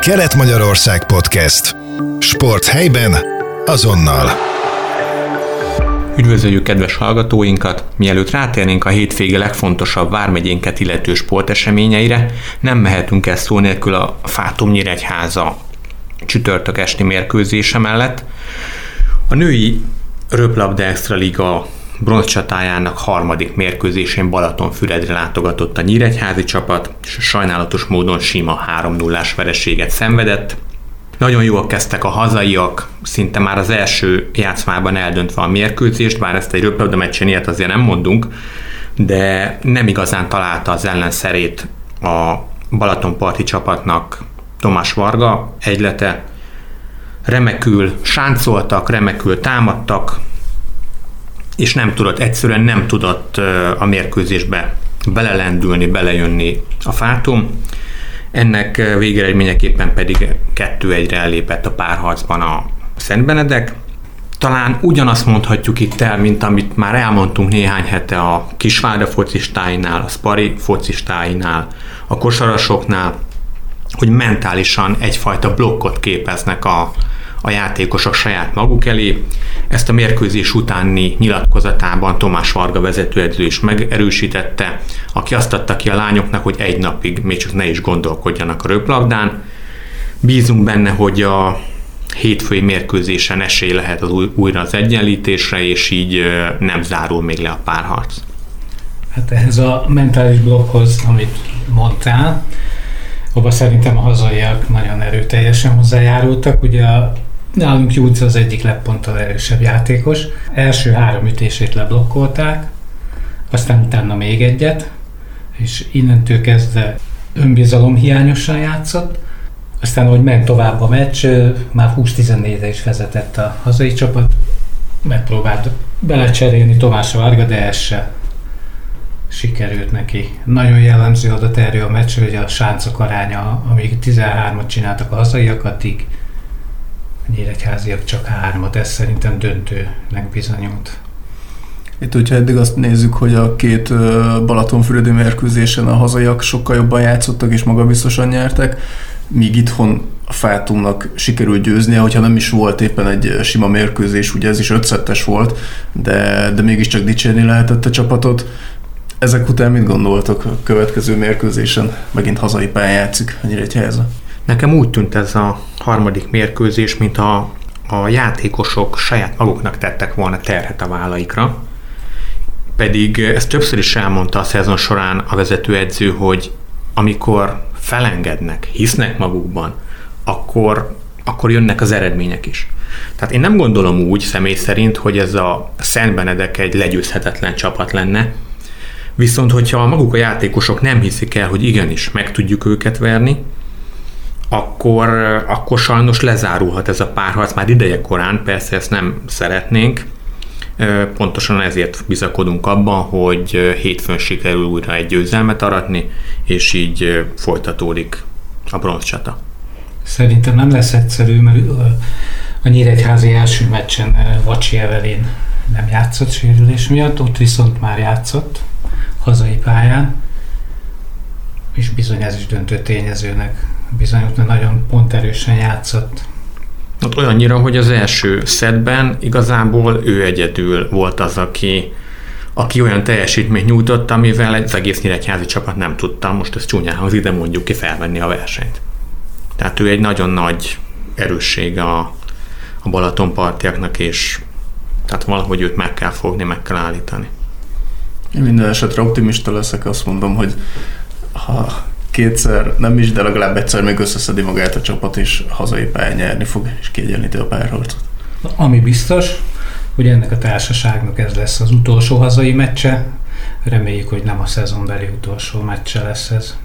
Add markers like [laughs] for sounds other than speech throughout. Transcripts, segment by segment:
Kelet-Magyarország Podcast. Sport helyben, azonnal. Üdvözöljük kedves hallgatóinkat! Mielőtt rátérnénk a hétvége legfontosabb vármegyénket illető sporteseményeire, nem mehetünk el szó nélkül a Fátum Nyíregyháza csütörtök esti mérkőzése mellett. A női röplabda extra liga bronzcsatájának harmadik mérkőzésén Balatonfüredre látogatott a nyíregyházi csapat, és sajnálatos módon sima 3 0 vereséget szenvedett. Nagyon jól kezdtek a hazaiak, szinte már az első játszmában eldöntve a mérkőzést, bár ezt egy röplabda meccsen ilyet azért nem mondunk, de nem igazán találta az ellenszerét a Balatonparti csapatnak Tomás Varga egylete. Remekül sáncoltak, remekül támadtak, és nem tudott, egyszerűen nem tudott a mérkőzésbe belelendülni, belejönni a Fátum. Ennek végeredményeképpen pedig kettő egyre ellépett a párharcban a Szent Benedek. Talán ugyanazt mondhatjuk itt el, mint amit már elmondtunk néhány hete a Kisvárda focistáinál, a Spari focistáinál, a kosarasoknál, hogy mentálisan egyfajta blokkot képeznek a, a játékosok saját maguk elé. Ezt a mérkőzés utáni nyilatkozatában Tomás Varga vezetőedző is megerősítette, aki azt adta ki a lányoknak, hogy egy napig még csak ne is gondolkodjanak a röplabdán. Bízunk benne, hogy a hétfői mérkőzésen esély lehet az új, újra az egyenlítésre, és így nem zárul még le a párharc. Hát ehhez a mentális blokkhoz, amit mondtál, abban szerintem a hazaiak nagyon erőteljesen hozzájárultak. Ugye a Nálunk Júci az egyik legponttal erősebb játékos. Első három ütését leblokkolták, aztán utána még egyet, és innentől kezdve önbizalom hiányosan játszott. Aztán, hogy ment tovább a meccs, már 20-14-re is vezetett a hazai csapat, megpróbált belecserélni Tomás Varga, de ez se sikerült neki. Nagyon jellemző adat erről a meccsről, hogy a sáncok aránya, amíg 13-at csináltak a hazaiak, addig nyíregyháziak csak hármat, ez szerintem döntőnek bizonyult. Itt, hogyha eddig azt nézzük, hogy a két Balatonfüredi mérkőzésen a hazaiak sokkal jobban játszottak és magabiztosan nyertek, míg itthon a Fátumnak sikerült győznie, hogyha nem is volt éppen egy sima mérkőzés, ugye ez is ötszettes volt, de, de mégiscsak dicsérni lehetett a csapatot. Ezek után mit gondoltok a következő mérkőzésen? Megint hazai pályán játszik a Nyíregyháza. Nekem úgy tűnt ez a harmadik mérkőzés, mint a, a játékosok saját maguknak tettek volna terhet a vállaikra. Pedig ezt többször is elmondta a szezon során a vezetőedző, hogy amikor felengednek, hisznek magukban, akkor, akkor jönnek az eredmények is. Tehát én nem gondolom úgy személy szerint, hogy ez a Szent Benedek egy legyőzhetetlen csapat lenne, viszont hogyha maguk a játékosok nem hiszik el, hogy igenis meg tudjuk őket verni, akkor, akkor sajnos lezárulhat ez a párharc már ideje korán, persze ezt nem szeretnénk, Pontosan ezért bizakodunk abban, hogy hétfőn sikerül újra egy győzelmet aratni, és így folytatódik a bronzcsata. Szerintem nem lesz egyszerű, mert a Nyíregyházi első meccsen Vacsi Evelin nem játszott sérülés miatt, ott viszont már játszott hazai pályán, és bizony ez is döntő tényezőnek bizonyos, nagyon pont erősen játszott. Hát olyannyira, hogy az első szedben igazából ő egyedül volt az, aki, aki olyan teljesítményt nyújtott, amivel egy egész nyíregyházi csapat nem tudta, most ez csúnyán hangzik, de mondjuk ki felvenni a versenyt. Tehát ő egy nagyon nagy erősség a, a Balatonpartiaknak, és tehát valahogy őt meg kell fogni, meg kell állítani. Én minden esetre optimista leszek, azt mondom, hogy ha kétszer, nem is, de legalább egyszer még összeszedi magát a csapat, és hazai pályán nyerni fog, és kiegyenlíti a párharcot. Ami biztos, hogy ennek a társaságnak ez lesz az utolsó hazai meccse. Reméljük, hogy nem a szezonbeli utolsó meccse lesz ez.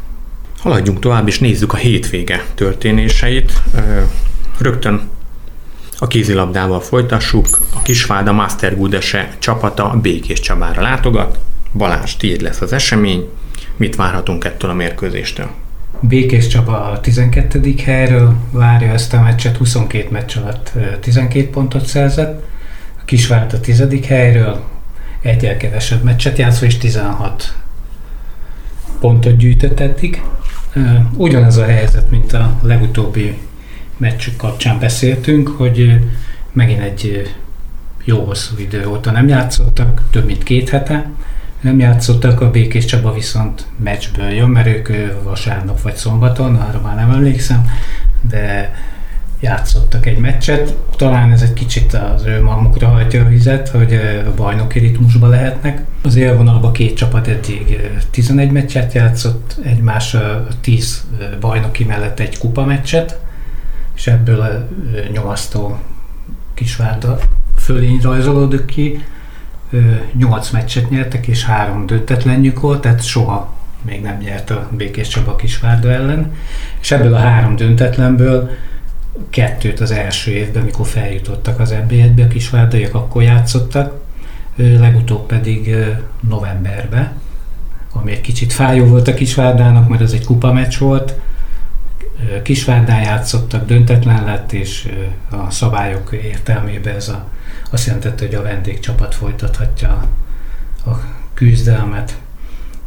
Haladjunk tovább, és nézzük a hétvége történéseit. Rögtön a kézilabdával folytassuk. A Kisváda Master Gudese csapata Békés Csabára látogat. Balázs, tiéd lesz az esemény. Mit várhatunk ettől a mérkőzéstől? Békés Csaba a 12. helyről várja ezt a meccset, 22 meccs alatt 12 pontot szerzett. A Kisvárt a 10. helyről egyel kevesebb meccset játszva, és 16 pontot gyűjtött eddig. Ugyanez a helyzet, mint a legutóbbi meccsük kapcsán beszéltünk, hogy megint egy jó hosszú idő óta nem játszottak, több mint két hete nem játszottak, a Békés Csaba viszont meccsből jön, mert ők vasárnap vagy szombaton, arra már nem emlékszem, de játszottak egy meccset. Talán ez egy kicsit az ő magukra hajtja a vizet, hogy bajnoki ritmusba lehetnek. Az élvonalban két csapat eddig 11 meccset játszott, egymás 10 bajnoki mellett egy kupa meccset, és ebből a nyomasztó Kisvárda fölény rajzolódik ki. Nyolc meccset nyertek, és három döntetlenjük volt, tehát soha még nem nyert a Békés Csaba Kisvárda ellen. És ebből a három döntetlenből kettőt az első évben, mikor feljutottak az NB1-be, a kisvárdaiak akkor játszottak, legutóbb pedig novemberben, ami egy kicsit fájó volt a Kisvárdának, mert ez egy kupameccs volt, Kisvárdán játszottak, döntetlen lett, és a szabályok értelmében ez a, azt jelentette, hogy a vendégcsapat folytathatja a küzdelmet.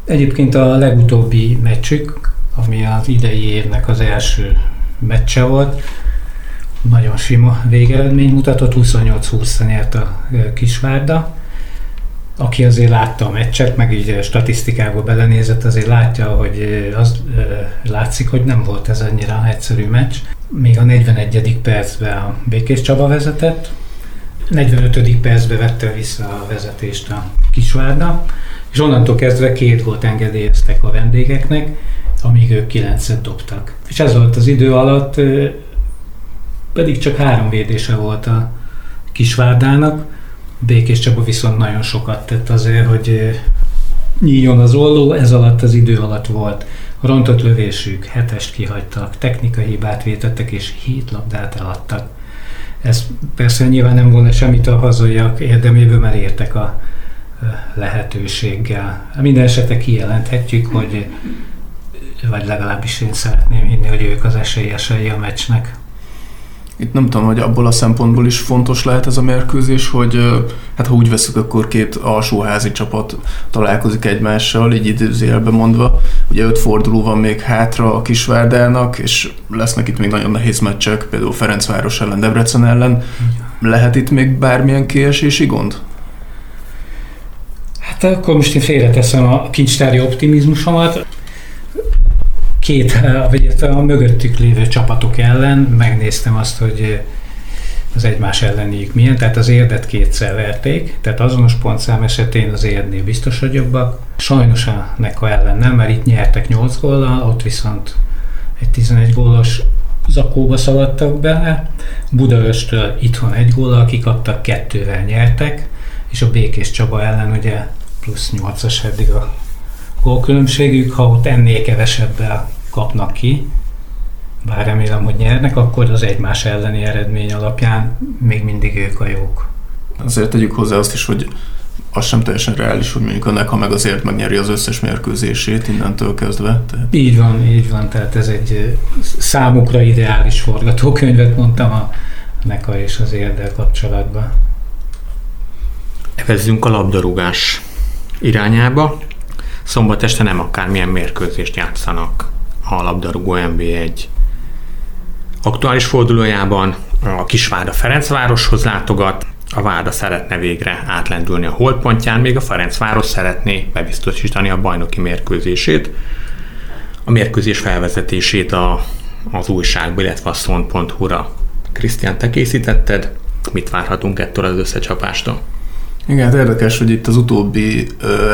Egyébként a legutóbbi meccsük, ami az idei évnek az első meccse volt, nagyon sima végeredmény mutatott, 28-20 nyert a Kisvárda. Aki azért látta a meccset, meg így statisztikából belenézett, azért látja, hogy az látszik, hogy nem volt ez annyira egyszerű meccs. Még a 41. percben a Békés Csaba vezetett, 45. percben vette vissza a vezetést a Kisvárda, és onnantól kezdve két gólt engedélyeztek a vendégeknek, amíg ők kilencet dobtak. És ez volt az idő alatt, pedig csak három védése volt a Kisvárdának. Békés Csaba viszont nagyon sokat tett azért, hogy nyíljon az olló, ez alatt az idő alatt volt. Rontott lövésük, hetest kihagytak, technikai hibát vétettek és hét labdát eladtak. Ez persze nyilván nem volna semmit a hazaiak érdeméből, mert értek a lehetőséggel. Minden esetre kijelenthetjük, hogy vagy legalábbis én szeretném hinni, hogy ők az esélyesei a meccsnek. Itt nem tudom, hogy abból a szempontból is fontos lehet ez a mérkőzés, hogy hát ha úgy veszük, akkor két alsóházi csapat találkozik egymással, így időzélbe mondva. Ugye öt forduló van még hátra a Kisvárdának, és lesznek itt még nagyon nehéz meccsek, például Ferencváros ellen, Debrecen ellen. Lehet itt még bármilyen kiesési gond? Hát akkor most én félreteszem a kincstári optimizmusomat két, vagy a mögöttük lévő csapatok ellen megnéztem azt, hogy az egymás elleniük milyen, tehát az érdet kétszer verték, tehát azonos pontszám esetén az érdnél biztos, hogy jobbak. Sajnos a Neka ellen nem, mert itt nyertek 8 góllal, ott viszont egy 11 gólos zakóba szaladtak bele. Budaöstől itthon egy góllal kikaptak, kettővel nyertek, és a Békés Csaba ellen ugye plusz 8-as eddig a gólkülönbségük, ha ott ennél kevesebbel kapnak ki, bár remélem, hogy nyernek, akkor az egymás elleni eredmény alapján még mindig ők a jók. Azért tegyük hozzá azt is, hogy az sem teljesen reális, hogy mondjuk a NECA meg azért megnyeri az összes mérkőzését innentől kezdve. Tehát... Így van, így van, tehát ez egy számukra ideális forgatókönyvet mondtam a NECA és az érdel kapcsolatban. Evezzünk a labdarúgás irányába. Szombat este nem akármilyen mérkőzést játszanak a labdarúgó NB1 aktuális fordulójában a Kisvárda Ferencvároshoz látogat, a Várda szeretne végre átlendülni a holdpontján, még a Ferencváros szeretné bebiztosítani a bajnoki mérkőzését. A mérkőzés felvezetését a, az újságból, illetve a szont.hu-ra. Krisztián, te készítetted, mit várhatunk ettől az összecsapástól? Igen, hát érdekes, hogy itt az utóbbi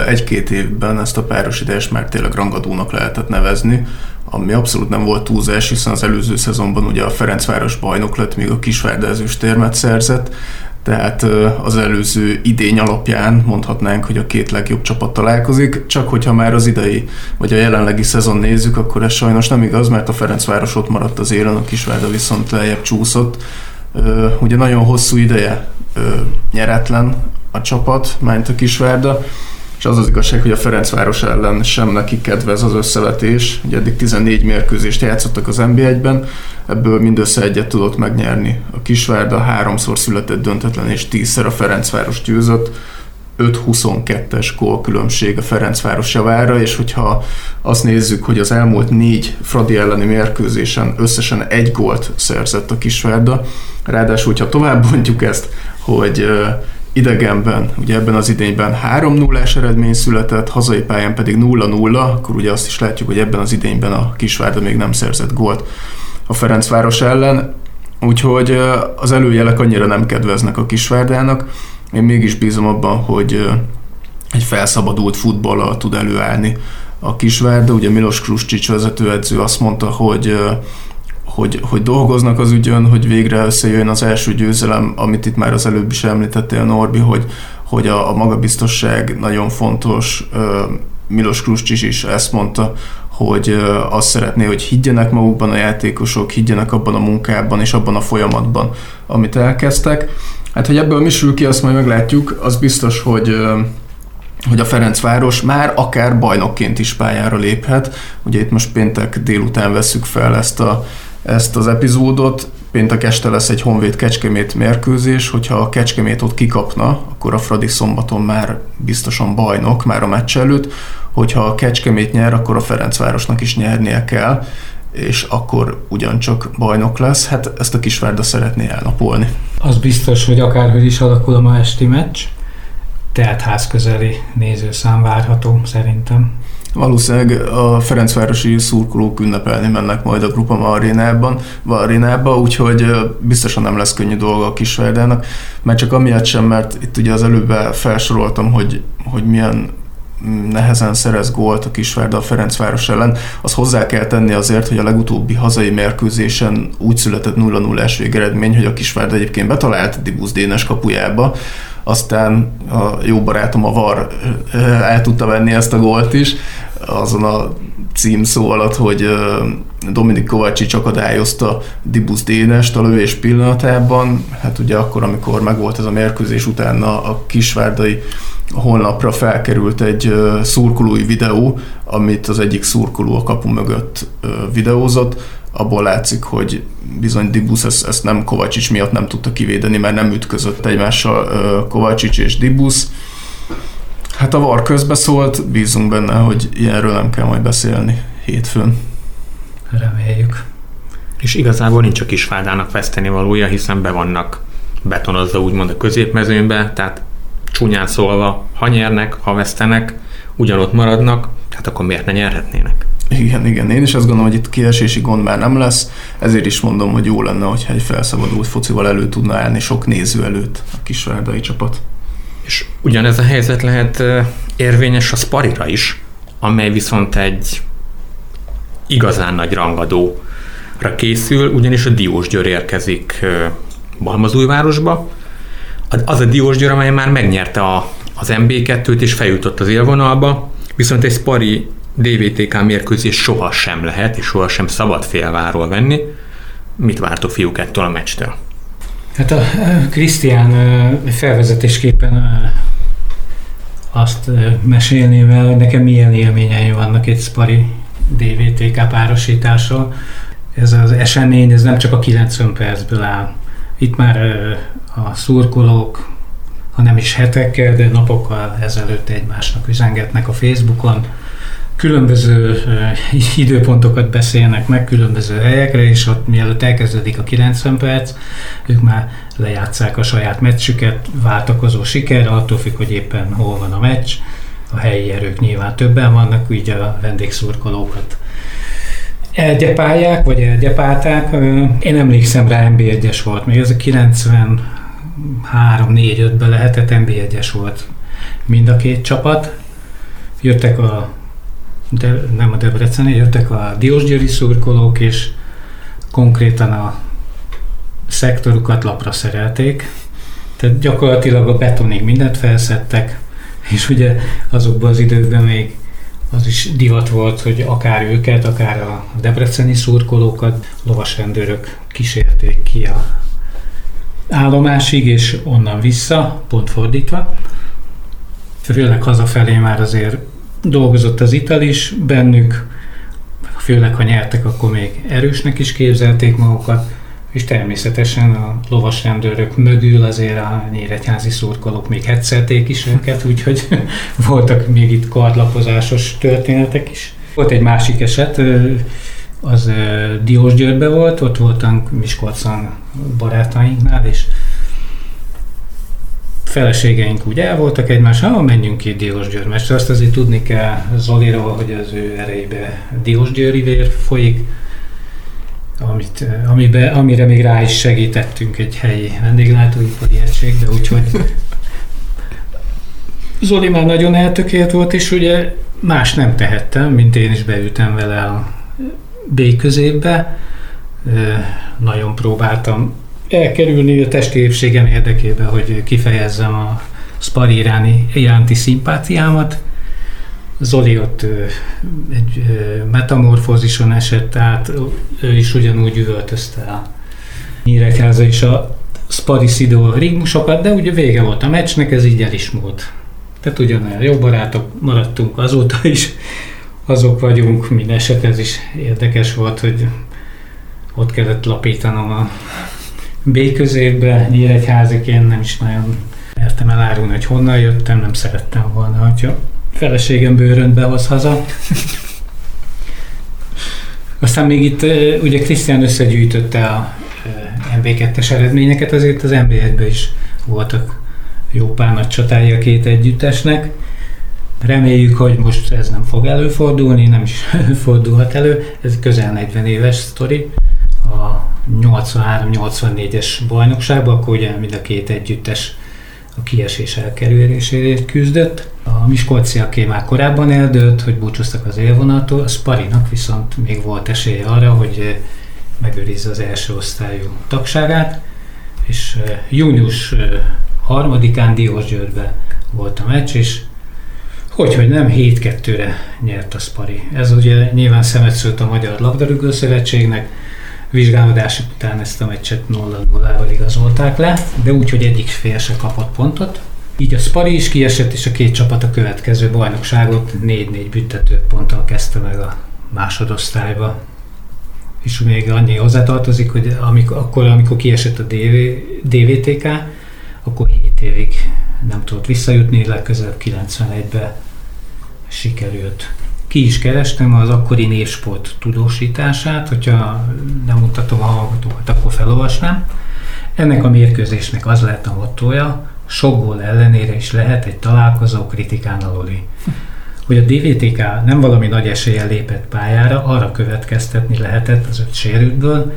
egy-két évben ezt a párosítást már tényleg rangadónak lehetett nevezni, ami abszolút nem volt túlzás, hiszen az előző szezonban ugye a Ferencváros bajnok lett, még a Kisvárda ezüstérmet szerzett, tehát az előző idény alapján mondhatnánk, hogy a két legjobb csapat találkozik, csak hogyha már az idei vagy a jelenlegi szezon nézzük, akkor ez sajnos nem igaz, mert a Ferencváros ott maradt az élen, a Kisvárda viszont lejjebb csúszott. Ugye nagyon hosszú ideje nyeretlen a csapat, mint a Kisvárda, és az az igazság, hogy a Ferencváros ellen sem neki kedvez az összevetés. Ugye eddig 14 mérkőzést játszottak az NB1-ben, ebből mindössze egyet tudott megnyerni. A Kisvárda háromszor született döntetlen, és tízszer a Ferencváros győzött. 5-22-es gólkülönbség a Ferencváros javára, és hogyha azt nézzük, hogy az elmúlt négy Fradi elleni mérkőzésen összesen egy gólt szerzett a Kisvárda, ráadásul, hogyha tovább mondjuk ezt, hogy idegenben, ugye ebben az idényben 3-0-es eredmény született, hazai pályán pedig 0-0, akkor ugye azt is látjuk, hogy ebben az idényben a Kisvárda még nem szerzett gólt a Ferencváros ellen, úgyhogy az előjelek annyira nem kedveznek a Kisvárdának. Én mégis bízom abban, hogy egy felszabadult futballal tud előállni a Kisvárda. Ugye Milos Kruscsics vezetőedző azt mondta, hogy hogy, hogy dolgoznak az ügyön, hogy végre összejön az első győzelem, amit itt már az előbb is említettél, Norbi, hogy, hogy a, a magabiztosság nagyon fontos. Milos Kruscsics is ezt mondta, hogy azt szeretné, hogy higgyenek magukban a játékosok, higgyenek abban a munkában és abban a folyamatban, amit elkezdtek. Hát, hogy ebből mi sül ki, azt majd meglátjuk. Az biztos, hogy hogy a Ferencváros már akár bajnokként is pályára léphet. Ugye itt most péntek délután veszük fel ezt, a, ezt az epizódot. Péntek este lesz egy Honvéd Kecskemét mérkőzés, hogyha a Kecskemét ott kikapna, akkor a Fradi szombaton már biztosan bajnok, már a meccs előtt. Hogyha a Kecskemét nyer, akkor a Ferencvárosnak is nyernie kell és akkor ugyancsak bajnok lesz. Hát ezt a Kisvárda szeretné elnapolni. Az biztos, hogy akárhogy is alakul a ma esti meccs, tehát házközeli nézőszám várható szerintem. Valószínűleg a Ferencvárosi szurkolók ünnepelni mennek majd a Grupama arénában, arénába, úgyhogy biztosan nem lesz könnyű dolga a Kisvárdának, mert csak amiatt sem, mert itt ugye az előbb felsoroltam, hogy, hogy milyen nehezen szerez gólt a Kisvárda a Ferencváros ellen, az hozzá kell tenni azért, hogy a legutóbbi hazai mérkőzésen úgy született 0-0-es végeredmény, hogy a Kisvárda egyébként betalált Dibusz Dénes kapujába, aztán a jó barátom a VAR el tudta venni ezt a gólt is, azon a címszó alatt, hogy Dominik Kovácsics akadályozta Dibusz Dénest a lövés pillanatában. Hát ugye akkor, amikor megvolt ez a mérkőzés utána a kisvárdai honlapra felkerült egy szurkolói videó, amit az egyik szurkoló a kapu mögött videózott, abból látszik, hogy bizony Dibusz ezt, ezt nem Kovacsics miatt nem tudta kivédeni, mert nem ütközött egymással Kovacsics és Dibusz. Hát a VAR közbeszólt, bízunk benne, hogy ilyenről nem kell majd beszélni hétfőn. Reméljük. És igazából nincs a kisfádának veszteni valója, hiszen be vannak betonozva úgymond a középmezőnbe, tehát csúnyán szólva, ha nyernek, ha vesztenek, ugyanott maradnak, tehát akkor miért ne nyerhetnének? Igen, igen. Én is azt gondolom, hogy itt kiesési gond már nem lesz, ezért is mondom, hogy jó lenne, hogyha egy felszabadult focival elő tudna állni sok néző előtt a kisvárdai csapat. És ugyanez a helyzet lehet érvényes a Sparira is, amely viszont egy igazán nagy rangadóra készül, ugyanis a Diós Győr érkezik Balmazújvárosba. Az a Diós Győr, amely már megnyerte a, az MB2-t és feljutott az élvonalba, viszont egy Spari DVTK mérkőzés sohasem lehet, és sohasem szabad félváról venni. Mit vártok fiúk ettől a meccstől? Hát a Krisztián felvezetésképpen azt mesélném el, hogy nekem milyen élményeim vannak egy Spari DVTK párosítással. Ez az esemény, ez nem csak a 90 percből áll. Itt már a szurkolók, ha nem is hetekkel, de napokkal ezelőtt egymásnak üzengetnek a Facebookon, különböző időpontokat beszélnek meg különböző helyekre, és ott mielőtt elkezdődik a 90 perc, ők már lejátszák a saját meccsüket, váltakozó siker, attól függ, hogy éppen hol van a meccs. A helyi erők nyilván többen vannak, így a vendégszurkolókat elgyepálják, vagy elgyepálták. Én emlékszem rá, NB1-es volt, még ez a 93 4 5-ben lehetett, NB1-es volt mind a két csapat. Jöttek a de nem a Debreceni, jöttek a Diósgyőri szurkolók, és konkrétan a szektorukat lapra szerelték, tehát gyakorlatilag a betonig mindent felszettek, és ugye azokban az időkben még az is divat volt, hogy akár őket, akár a debreceni szurkolókat lovasrendőrök kísérték ki a állomásig, és onnan vissza, pont fordítva. Főleg hazafelé már azért dolgozott az ital is bennük, főleg ha nyertek, akkor még erősnek is képzelték magukat, és természetesen a lovasrendőrök mögül azért a nyíregyházi szurkolók még hetszelték is őket, [laughs] úgyhogy voltak még itt kardlapozásos történetek is. Volt egy másik eset, az Diósgyőrbe volt, ott voltunk Miskolcon barátainknál, és feleségeink úgy el voltak egymás, ha menjünk ki Diósgyőr, mert azt azért tudni kell Zoliról, hogy az ő erejébe Diósgyőri vér folyik, amit, amibe, amire még rá is segítettünk egy helyi vendéglátóipari egység, de úgyhogy [laughs] Zoli már nagyon eltökélt volt, és ugye más nem tehettem, mint én is beültem vele a B középbe. Nagyon próbáltam elkerülni a testi épségem érdekében, hogy kifejezzem a Spari iráni, iránti szimpátiámat. Zoli ott egy metamorfózison esett át, ő is ugyanúgy üvöltözte a Nyíregyháza és a Spari Szidó rigmusokat, de ugye vége volt a meccsnek, ez így el is múlt. Tehát ugyanolyan jó barátok maradtunk azóta is, azok vagyunk, minden eset ez is érdekes volt, hogy ott kellett lapítanom a B középbe, Nyíregyháziként nem is nagyon értem elárulni, hogy honnan jöttem, nem szerettem volna, hogyha feleségem bőrönt behoz haza. Aztán még itt ugye Krisztián összegyűjtötte a MB2-es eredményeket, azért az MB1-ben is voltak jó pár nagy csatái a két együttesnek. Reméljük, hogy most ez nem fog előfordulni, nem is [laughs] fordulhat elő. Ez közel 40 éves sztori. A 83-84-es bajnokságban, akkor ugye mind a két együttes a kiesés elkerülésért küzdött. A Miskolciaké már korábban eldőlt, hogy búcsúztak az élvonattól, a Sparinak viszont még volt esélye arra, hogy megőrizze az első osztályú tagságát, és június harmadikán Diósgyőrbe volt a meccs, és hogy, hogy nem 7-2-re nyert a Spari. Ez ugye nyilván szemet szült a Magyar Labdarúgó Szövetségnek, vizsgálódás után ezt a meccset 0-0-val igazolták le, de úgy, hogy egyik fél se kapott pontot. Így a Spari is kiesett, és a két csapat a következő bajnokságot 4-4 büntető ponttal kezdte meg a másodosztályba. És még annyi hozzátartozik, hogy amikor, akkor, amikor kiesett a DV, DVTK, akkor 7 évig nem tudott visszajutni, legközelebb 91-be sikerült. Ki is kerestem az akkori névsport tudósítását, hogyha nem mutatom a hallgatókat, akkor felolvasnám. Ennek a mérkőzésnek az lehet a mottoja, sok gól ellenére is lehet egy találkozó kritikán aluli. Hogy a DVTK nem valami nagy eséllyel lépett pályára, arra következtetni lehetett az öt sérültből,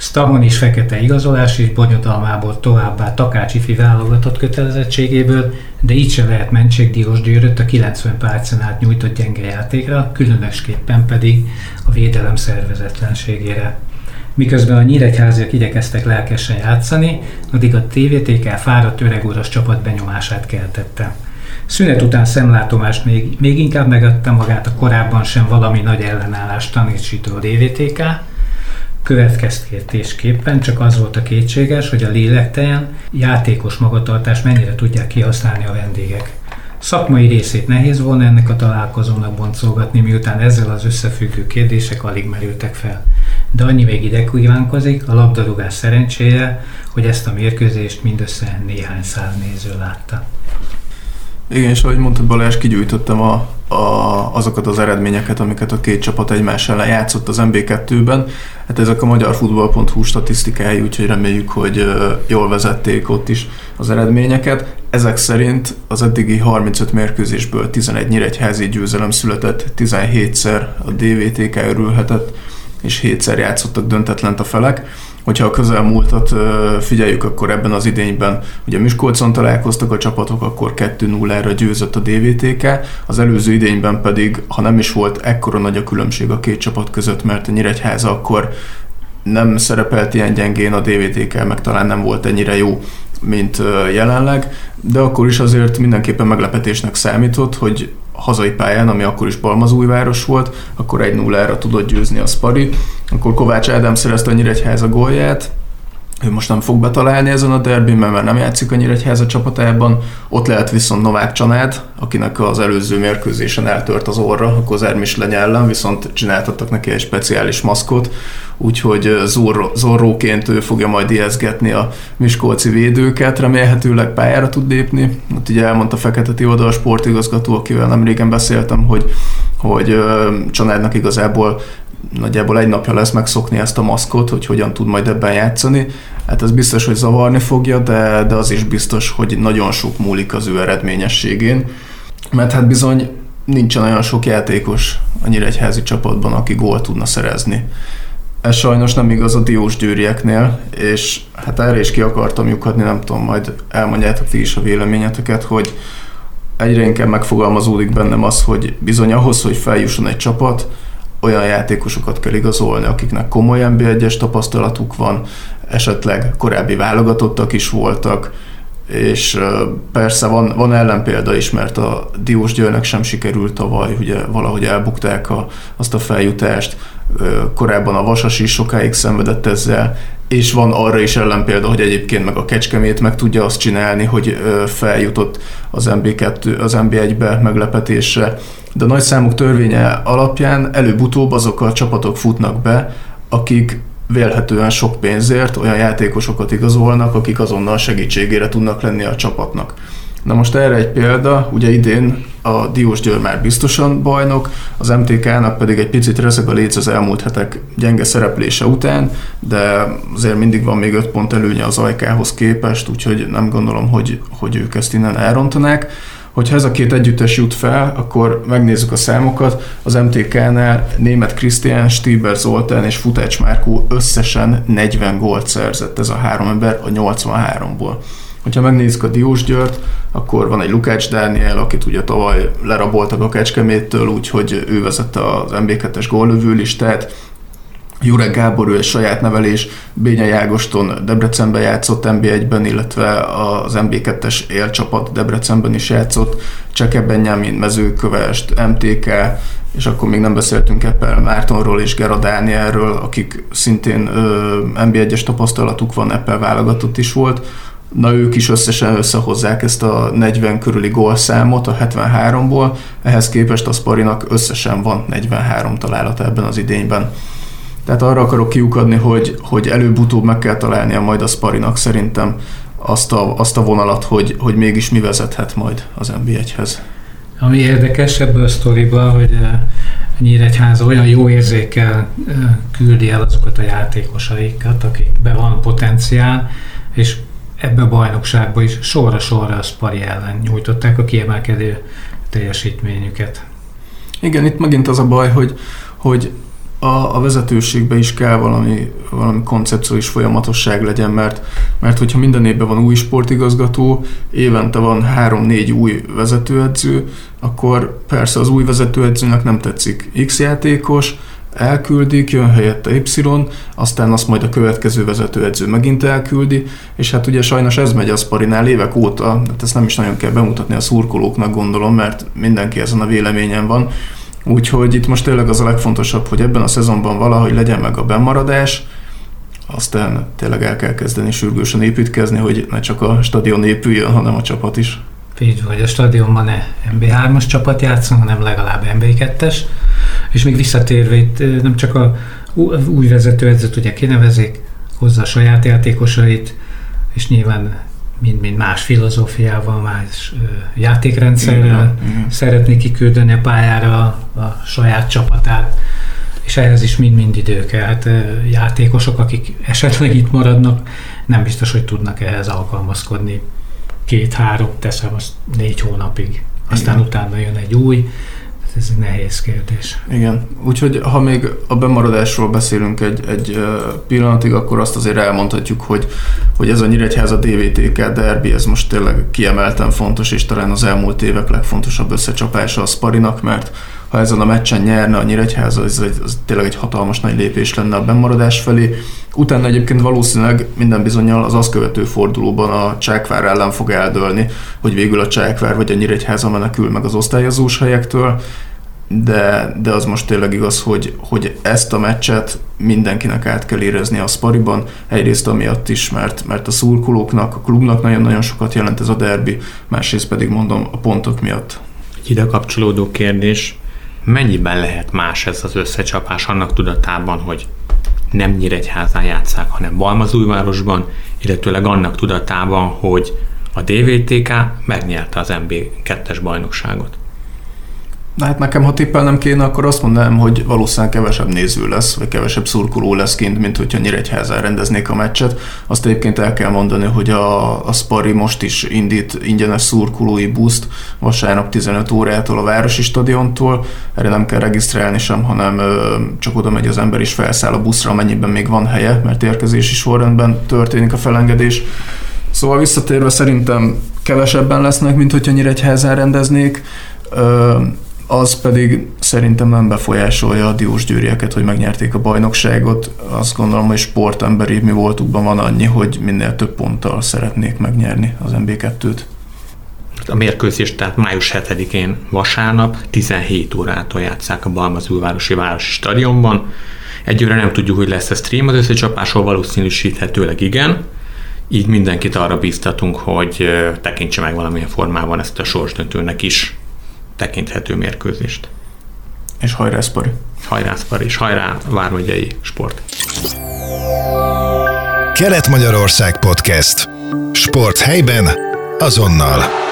Stavon is fekete igazolás és bonyodalmából továbbá Takácsi válogatott kötelezettségéből, de így sem lehet mentség Diós Győröt a 90 percen át nyújtott gyenge játékra, különösképpen pedig a védelem szervezetlenségére. Miközben a nyíregyháziak igyekeztek lelkesen játszani, addig a TVTK fáradt öreguras csapat benyomását keltette. Szünet után szemlátomást még, még inkább megadta magát a korábban sem valami nagy ellenállást tanítsító DVTK, Következtetésképpen csak az volt a kétséges, hogy a lélektelen játékos magatartás mennyire tudják kihasználni a vendégek. Szakmai részét nehéz volna ennek a találkozónak boncolgatni, miután ezzel az összefüggő kérdések alig merültek fel. De annyi még ide kívánkozik, a labdarúgás szerencséje, hogy ezt a mérkőzést mindössze néhány száz néző látta. Igen, és ahogy mondtad Balázs, kigyújtottam a, a, azokat az eredményeket, amiket a két csapat egymás ellen játszott az MB2-ben. Hát ezek a magyar futball.hu statisztikái, úgyhogy reméljük, hogy jól vezették ott is az eredményeket. Ezek szerint az eddigi 35 mérkőzésből 11 nyíregyházi győzelem született, 17-szer a DVTK örülhetett, és 7-szer játszottak döntetlent a felek hogyha a közelmúltat figyeljük, akkor ebben az idényben ugye Miskolcon találkoztak a csapatok, akkor 2-0-ra győzött a DVTK, az előző idényben pedig, ha nem is volt ekkora nagy a különbség a két csapat között, mert a Nyíregyháza akkor nem szerepelt ilyen gyengén, a DVTK meg talán nem volt ennyire jó, mint jelenleg, de akkor is azért mindenképpen meglepetésnek számított, hogy hazai pályán, ami akkor is Balmazújváros volt, akkor 1-0-ra tudott győzni a Spari. Akkor Kovács Ádám szerezte a Nyíregyháza gólját, ő most nem fog betalálni ezen a derbin, mert nem játszik a Nyíregyháza csapatában. Ott lehet viszont Novák Csanád, akinek az előző mérkőzésen eltört az orra a Kozár Misleny ellen, viszont csináltattak neki egy speciális maszkot, úgyhogy Zorro, Zorróként ő fogja majd ijeszgetni a Miskolci védőket, remélhetőleg pályára tud lépni. Ott ugye elmondta Fekete Tivoda, a sportigazgató, akivel nem régen beszéltem, hogy, hogy Csanádnak igazából nagyjából egy napja lesz megszokni ezt a maszkot, hogy hogyan tud majd ebben játszani. Hát ez biztos, hogy zavarni fogja, de, de az is biztos, hogy nagyon sok múlik az ő eredményességén. Mert hát bizony nincsen olyan sok játékos a Nyíregyházi csapatban, aki gólt tudna szerezni. Ez sajnos nem igaz a Diós győrieknél, és hát erre is ki akartam lyukadni, nem tudom, majd elmondjátok ti is a véleményeteket, hogy egyre inkább megfogalmazódik bennem az, hogy bizony ahhoz, hogy feljusson egy csapat, olyan játékosokat kell igazolni, akiknek komoly NB1-es tapasztalatuk van, esetleg korábbi válogatottak is voltak, és persze van, van ellenpélda is, mert a Diós Győrnek sem sikerült tavaly, ugye valahogy elbukták a, azt a feljutást, korábban a Vasas is sokáig szenvedett ezzel, és van arra is ellenpélda, hogy egyébként meg a Kecskemét meg tudja azt csinálni, hogy feljutott az MB2, az MB1-be meglepetésre. De a nagy számuk törvénye alapján előbb-utóbb azok a csapatok futnak be, akik vélhetően sok pénzért olyan játékosokat igazolnak, akik azonnal segítségére tudnak lenni a csapatnak. Na most erre egy példa, ugye idén a Diós Győr már biztosan bajnok, az MTK-nak pedig egy picit rezeg a léc az elmúlt hetek gyenge szereplése után, de azért mindig van még 5 pont előnye az Ajkához képest, úgyhogy nem gondolom, hogy, hogy ők ezt innen elrontanák. Hogyha ez a két együttes jut fel, akkor megnézzük a számokat. Az MTK-nál német Krisztián, Stieber Zoltán és Futács Márkó összesen 40 gólt szerzett ez a három ember a 83-ból. Hogyha megnézzük a Diós Győrt, akkor van egy Lukács Dániel, akit ugye tavaly leraboltak a Kecskeméttől, úgyhogy ő vezette az MB2-es góllövő listát, Jurek Gábor, ő egy saját nevelés, Bénya Jágoston Debrecenben játszott NB1-ben, illetve az MB2-es élcsapat Debrecenben is játszott, Cseke Benyámin, Mezőkövest, MTK, és akkor még nem beszéltünk Eppel Mártonról és Gera Dánielről, akik szintén NB1-es tapasztalatuk van, Eppel válogatott is volt. Na ők is összesen összehozzák ezt a 40 körüli gólszámot a 73-ból, ehhez képest a Sparinak összesen van 43 találata ebben az idényben. Tehát arra akarok kiukadni, hogy, hogy előbb-utóbb meg kell találnia majd a Sparinak szerintem azt a, azt a vonalat, hogy, hogy mégis mi vezethet majd az NB1-hez. Ami érdekes ebből a sztoriban, hogy eh, Nyíregyháza olyan jó érzékkel eh, küldi el azokat a játékosaikat, akikben van potenciál, és ebbe a bajnokságba is sorra-sorra a Spari ellen nyújtották a kiemelkedő teljesítményüket. Igen, itt megint az a baj, hogy, hogy a, a vezetőségbe is kell valami, valami koncepció és folyamatosság legyen, mert, mert hogyha minden évben van új sportigazgató, évente van három-négy új vezetőedző, akkor persze az új vezetőedzőnek nem tetszik X játékos, elküldik, jön helyette Y, aztán azt majd a következő vezetőedző megint elküldi, és hát ugye sajnos ez megy a Sparinál évek óta, hát ezt nem is nagyon kell bemutatni a szurkolóknak gondolom, mert mindenki ezen a véleményen van, Úgyhogy itt most tényleg az a legfontosabb, hogy ebben a szezonban valahogy legyen meg a bemaradás, aztán tényleg el kell kezdeni sürgősen építkezni, hogy ne csak a stadion épüljön, hanem a csapat is. Így vagy a stadionban ne MB3-as csapat játszon, hanem legalább MB2-es. És még visszatérve itt nem csak a új vezetőedzőt ugye kinevezik, hozza a saját játékosait, és nyilván mind-mind más filozófiával, más játékrendszerrel szeretné kiküldeni a pályára a, a saját csapatát, és ehhez is mind-mind idő kell. Hát játékosok, akik esetleg itt maradnak, nem biztos, hogy tudnak ehhez alkalmazkodni két-három, teszem azt négy hónapig. Aztán Igen. utána jön egy új, ez egy nehéz kérdés. Igen, úgyhogy ha még a bemaradásról beszélünk egy, egy pillanatig, akkor azt azért elmondhatjuk, hogy, hogy ez a Nyíregyháza DVTK derbi, ez most tényleg kiemelten fontos, és talán az elmúlt évek legfontosabb összecsapása a Sparinak, mert ha ezen a meccsen nyerne a Nyíregyháza, ez, egy, az tényleg egy hatalmas nagy lépés lenne a bemaradás felé. Utána egyébként valószínűleg minden bizonyal az azt követő fordulóban a Csákvár ellen fog eldőlni, hogy végül a Csákvár vagy a Nyíregyháza menekül meg az osztályozós helyektől. de, de az most tényleg igaz, hogy, hogy ezt a meccset mindenkinek át kell érezni a Spariban, egyrészt amiatt is, mert, mert a szurkolóknak, a klubnak nagyon-nagyon sokat jelent ez a derbi, másrészt pedig mondom a pontok miatt. Egy ide kapcsolódó kérdés, mennyiben lehet más ez az összecsapás annak tudatában, hogy nem Nyíregyházán játszák, hanem Balmazújvárosban, illetőleg annak tudatában, hogy a DVTK megnyerte az MB2-es bajnokságot. Na hát nekem, ha tippelnem kéne, akkor azt mondanám, hogy valószínűleg kevesebb néző lesz, vagy kevesebb szurkoló lesz kint, mint hogyha Nyíregyházán rendeznék a meccset. Azt egyébként el kell mondani, hogy a, a Spari most is indít ingyenes szurkolói buszt vasárnap 15 órától a Városi Stadiontól. Erre nem kell regisztrálni sem, hanem csak oda megy az ember is felszáll a buszra, amennyiben még van helye, mert érkezési sorrendben történik a felengedés. Szóval visszatérve szerintem kevesebben lesznek, mint hogyha Nyíregyházán rendeznék. Az pedig szerintem nem befolyásolja a diós győrieket, hogy megnyerték a bajnokságot. Azt gondolom, hogy sportemberi mi voltukban van annyi, hogy minél több ponttal szeretnék megnyerni az MB2-t. A mérkőzést tehát május 7-én vasárnap 17 órától játszák a Balmazújvárosi Városi Stadionban. Egyőre nem tudjuk, hogy lesz a stream az összecsapásról, valószínűsíthetőleg igen. Így mindenkit arra bíztatunk, hogy tekintse meg valamilyen formában ezt a sorsdöntőnek is tekinthető mérkőzést. És hajrá Szpari! Hajrá Szpari, és hajrá Vármegyei Sport! Kelet-Magyarország Podcast. Sport helyben, azonnal.